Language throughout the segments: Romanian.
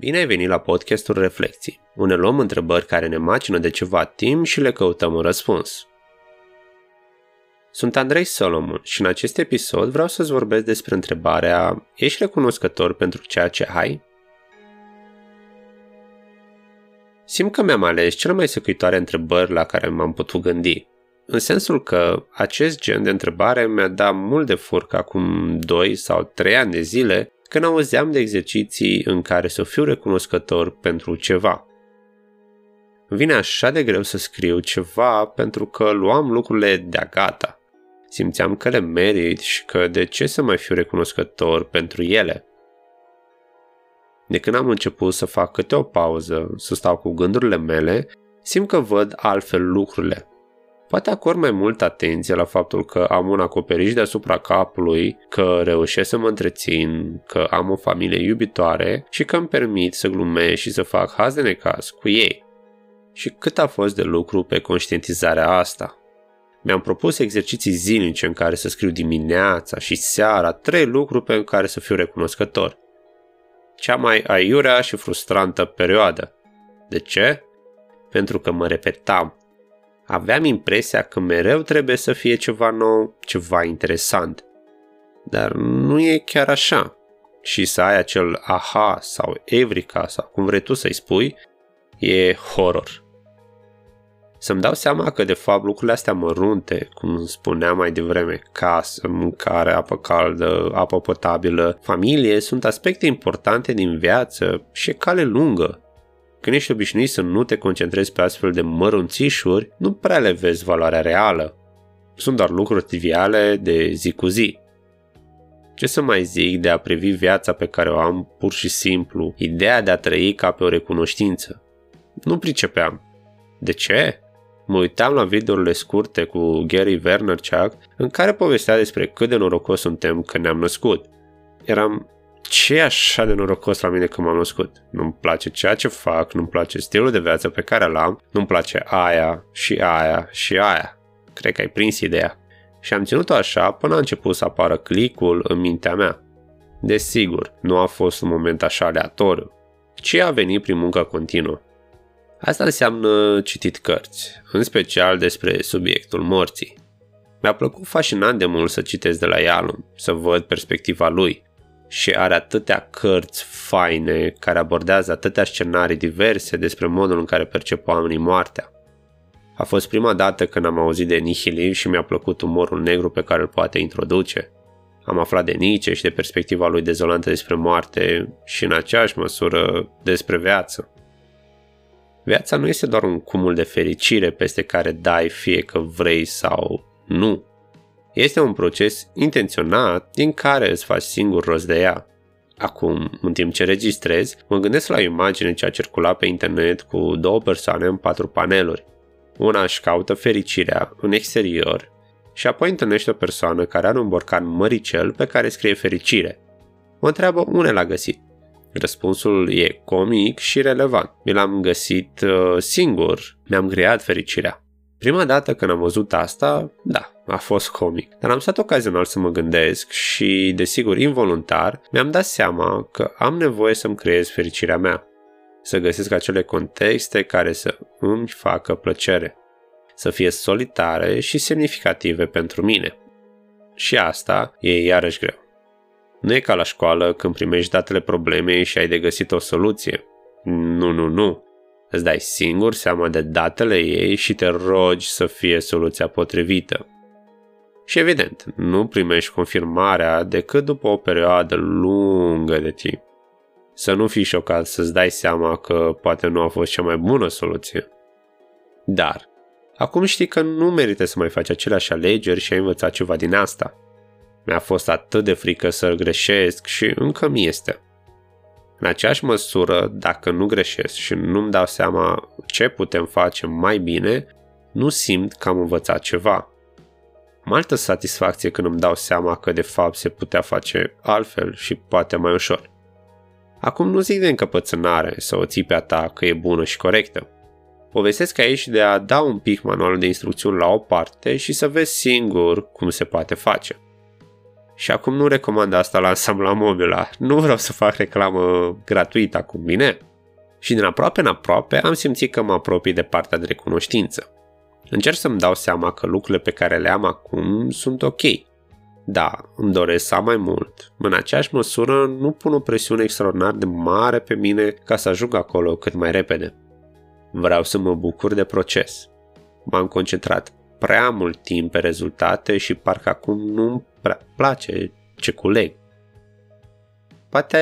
Bine ai venit la podcastul Reflecții, unde luăm întrebări care ne macină de ceva timp și le căutăm un răspuns. Sunt Andrei Solomon și în acest episod vreau să-ți vorbesc despre întrebarea Ești recunoscător pentru ceea ce ai? Simt că mi-am ales cele mai săcuitoare întrebări la care m-am putut gândi, în sensul că acest gen de întrebare mi-a dat mult de furcă acum 2 sau 3 ani de zile când auzeam de exerciții în care să fiu recunoscător pentru ceva. Vine așa de greu să scriu ceva pentru că luam lucrurile de-a gata. Simțeam că le merit și că de ce să mai fiu recunoscător pentru ele. De când am început să fac câte o pauză, să stau cu gândurile mele, simt că văd altfel lucrurile. Poate acord mai mult atenție la faptul că am un acoperiș deasupra capului, că reușesc să mă întrețin, că am o familie iubitoare și că îmi permit să glumesc și să fac haz de necaz cu ei. Și cât a fost de lucru pe conștientizarea asta. Mi-am propus exerciții zilnice în care să scriu dimineața și seara trei lucruri pe care să fiu recunoscător. Cea mai aiurea și frustrantă perioadă. De ce? Pentru că mă repetam aveam impresia că mereu trebuie să fie ceva nou, ceva interesant. Dar nu e chiar așa. Și să ai acel aha sau evrica sau cum vrei tu să-i spui, e horror. Să-mi dau seama că de fapt lucrurile astea mărunte, cum spuneam mai devreme, casă, mâncare, apă caldă, apă potabilă, familie, sunt aspecte importante din viață și e cale lungă când ești obișnuit să nu te concentrezi pe astfel de mărunțișuri, nu prea le vezi valoarea reală. Sunt doar lucruri triviale de zi cu zi. Ce să mai zic de a privi viața pe care o am pur și simplu, ideea de a trăi ca pe o recunoștință? Nu pricepeam. De ce? Mă uitam la videourile scurte cu Gary Vaynerchuk în care povestea despre cât de norocos suntem că ne-am născut. Eram, ce e așa de norocos la mine că m-am născut? Nu-mi place ceea ce fac, nu-mi place stilul de viață pe care l-am, nu-mi place aia și aia și aia. Cred că ai prins ideea. Și am ținut-o așa până a început să apară clicul în mintea mea. Desigur, nu a fost un moment așa aleatoriu, ci a venit prin muncă continuă. Asta înseamnă citit cărți, în special despre subiectul morții. Mi-a plăcut fascinant de mult să citesc de la Yalom, să văd perspectiva lui, și are atâtea cărți faine care abordează atâtea scenarii diverse despre modul în care percep oamenii moartea. A fost prima dată când am auzit de nihilism și mi-a plăcut umorul negru pe care îl poate introduce. Am aflat de Nietzsche și de perspectiva lui dezolantă despre moarte și în aceeași măsură despre viață. Viața nu este doar un cumul de fericire peste care dai fie că vrei sau nu. Este un proces intenționat din care îți faci singur rost de ea. Acum, în timp ce registrez, mă gândesc la o imagine ce a circulat pe internet cu două persoane în patru paneluri. Una își caută fericirea în exterior și apoi întâlnește o persoană care are un borcan măricel pe care scrie fericire. Mă întreabă unde l-a găsit. Răspunsul e comic și relevant. Mi l-am găsit uh, singur, mi-am creat fericirea. Prima dată când am văzut asta, da, a fost comic, dar am stat ocazional să mă gândesc și, desigur, involuntar, mi-am dat seama că am nevoie să-mi creez fericirea mea, să găsesc acele contexte care să îmi facă plăcere, să fie solitare și semnificative pentru mine. Și asta e iarăși greu. Nu e ca la școală când primești datele problemei și ai de găsit o soluție. Nu, nu, nu. Îți dai singur seama de datele ei și te rogi să fie soluția potrivită. Și evident, nu primești confirmarea decât după o perioadă lungă de timp. Să nu fii șocat să-ți dai seama că poate nu a fost cea mai bună soluție. Dar, acum știi că nu merită să mai faci aceleași alegeri și ai învățat ceva din asta. Mi-a fost atât de frică să greșesc și încă mi este. În aceeași măsură, dacă nu greșesc și nu-mi dau seama ce putem face mai bine, nu simt că am învățat ceva. Am altă satisfacție când îmi dau seama că de fapt se putea face altfel și poate mai ușor. Acum nu zic de încăpățânare să o ții pe a ta că e bună și corectă. Povestesc aici de a da un pic manualul de instrucțiuni la o parte și să vezi singur cum se poate face. Și acum nu recomand asta la Ansambla Mobila. Nu vreau să fac reclamă gratuită acum, bine? Și din aproape în aproape am simțit că mă apropii de partea de recunoștință. Încerc să-mi dau seama că lucrurile pe care le am acum sunt ok. Da, îmi doresc să am mai mult. În aceeași măsură nu pun o presiune extraordinar de mare pe mine ca să ajung acolo cât mai repede. Vreau să mă bucur de proces. M-am concentrat prea mult timp pe rezultate și parcă acum nu-mi prea place ce culeg. Poate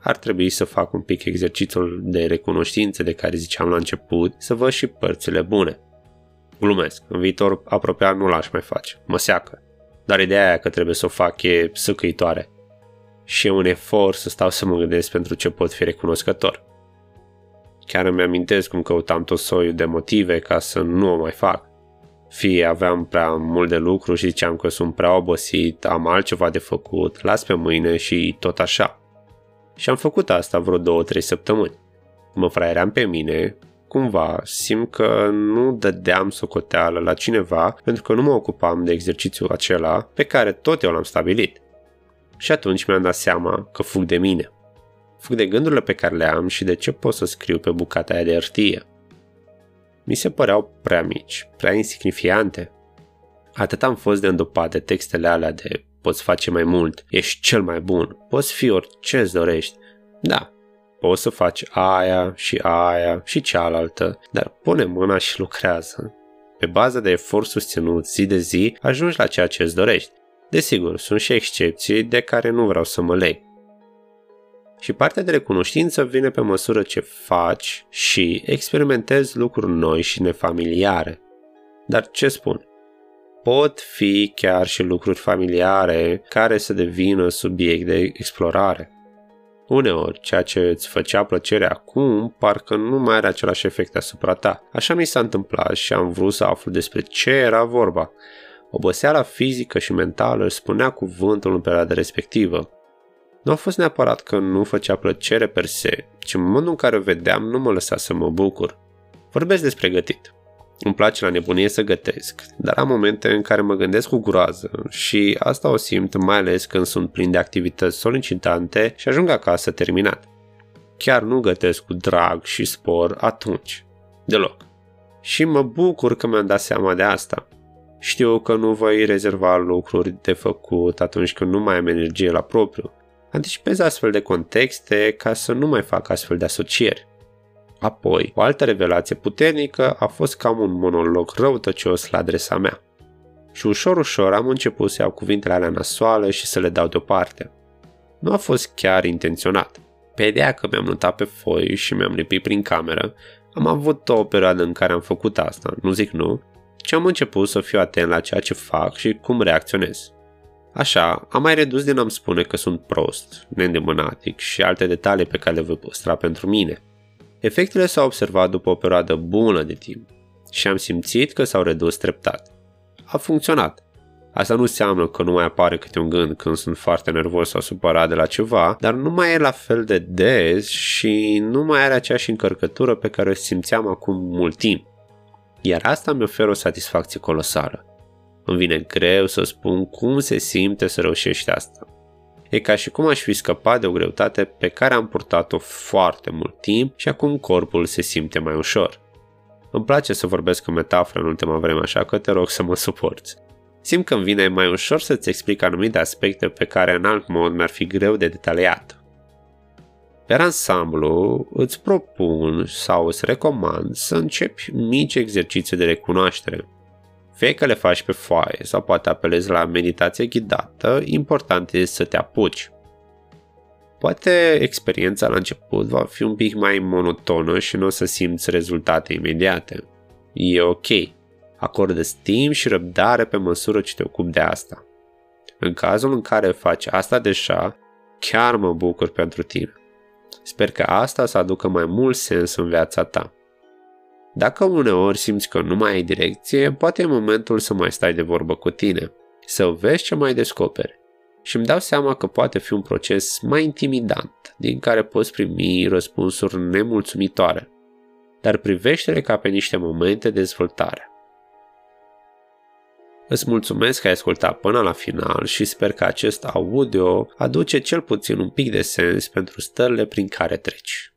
ar trebui să fac un pic exercițiul de recunoștință de care ziceam la început, să văd și părțile bune. Glumesc, în viitor apropiat nu l-aș mai face, mă seacă. Dar ideea aia că trebuie să o fac e săcăitoare. Și e un efort să stau să mă gândesc pentru ce pot fi recunoscător. Chiar îmi amintesc cum căutam tot soiul de motive ca să nu o mai fac. Fie aveam prea mult de lucru și ziceam că sunt prea obosit, am altceva de făcut, las pe mâine și tot așa. Și am făcut asta vreo două-trei săptămâni. Mă fraieram pe mine, cumva simt că nu dădeam socoteală la cineva pentru că nu mă ocupam de exercițiul acela pe care tot eu l-am stabilit. Și atunci mi-am dat seama că fug de mine. Fug de gândurile pe care le am și de ce pot să scriu pe bucata aia de hârtie. Mi se păreau prea mici, prea insignifiante. Atât am fost de îndopat de textele alea de poți face mai mult, ești cel mai bun, poți fi orice îți dorești. Da, poți să faci aia și aia și cealaltă, dar pune mâna și lucrează. Pe bază de efort susținut zi de zi, ajungi la ceea ce îți dorești. Desigur, sunt și excepții de care nu vreau să mă leg. Și partea de recunoștință vine pe măsură ce faci și experimentezi lucruri noi și nefamiliare. Dar ce spun? Pot fi chiar și lucruri familiare care să devină subiect de explorare. Uneori, ceea ce îți făcea plăcere acum, parcă nu mai are același efect asupra ta. Așa mi s-a întâmplat și am vrut să aflu despre ce era vorba. Oboseala fizică și mentală își spunea cuvântul în perioada respectivă. Nu a fost neapărat că nu făcea plăcere per se, ci în momentul în care o vedeam nu mă lăsa să mă bucur. Vorbesc despre gătit. Îmi place la nebunie să gătesc, dar am momente în care mă gândesc cu groază și asta o simt mai ales când sunt plin de activități solicitante și ajung acasă terminat. Chiar nu gătesc cu drag și spor atunci. Deloc. Și mă bucur că mi-am dat seama de asta. Știu că nu voi rezerva lucruri de făcut atunci când nu mai am energie la propriu. Anticipez astfel de contexte ca să nu mai fac astfel de asocieri. Apoi, o altă revelație puternică a fost cam un monolog răutăcios la adresa mea. Și ușor, ușor am început să iau cuvintele alea nasoale și să le dau deoparte. Nu a fost chiar intenționat. Pe ideea că mi-am notat pe foi și mi-am lipit prin cameră, am avut o perioadă în care am făcut asta, nu zic nu, ci am început să fiu atent la ceea ce fac și cum reacționez. Așa, am mai redus din am spune că sunt prost, neîndemânatic și alte detalii pe care le voi păstra pentru mine. Efectele s-au observat după o perioadă bună de timp și am simțit că s-au redus treptat. A funcționat. Asta nu înseamnă că nu mai apare câte un gând când sunt foarte nervos sau supărat de la ceva, dar nu mai e la fel de des și nu mai are aceeași încărcătură pe care o simțeam acum mult timp. Iar asta mi oferă o satisfacție colosală. Îmi vine greu să spun cum se simte să reușești asta. E ca și cum aș fi scăpat de o greutate pe care am purtat-o foarte mult timp și acum corpul se simte mai ușor. Îmi place să vorbesc în metaforă în ultima vreme, așa că te rog să mă suporți. Simt că îmi vine mai ușor să-ți explic anumite aspecte pe care în alt mod mi-ar fi greu de detaliat. Pe ansamblu, îți propun sau îți recomand să începi mici exerciții de recunoaștere, fie că le faci pe foaie sau poate apelezi la meditație ghidată, important este să te apuci. Poate experiența la început va fi un pic mai monotonă și nu o să simți rezultate imediate. E ok. acordă timp și răbdare pe măsură ce te ocupi de asta. În cazul în care faci asta deja, chiar mă bucur pentru tine. Sper că asta să aducă mai mult sens în viața ta. Dacă uneori simți că nu mai ai direcție, poate e momentul să mai stai de vorbă cu tine, să vezi ce mai descoperi. Și îmi dau seama că poate fi un proces mai intimidant, din care poți primi răspunsuri nemulțumitoare, dar privește-le ca pe niște momente de dezvoltare. Îți mulțumesc că ai ascultat până la final și sper că acest audio aduce cel puțin un pic de sens pentru stările prin care treci.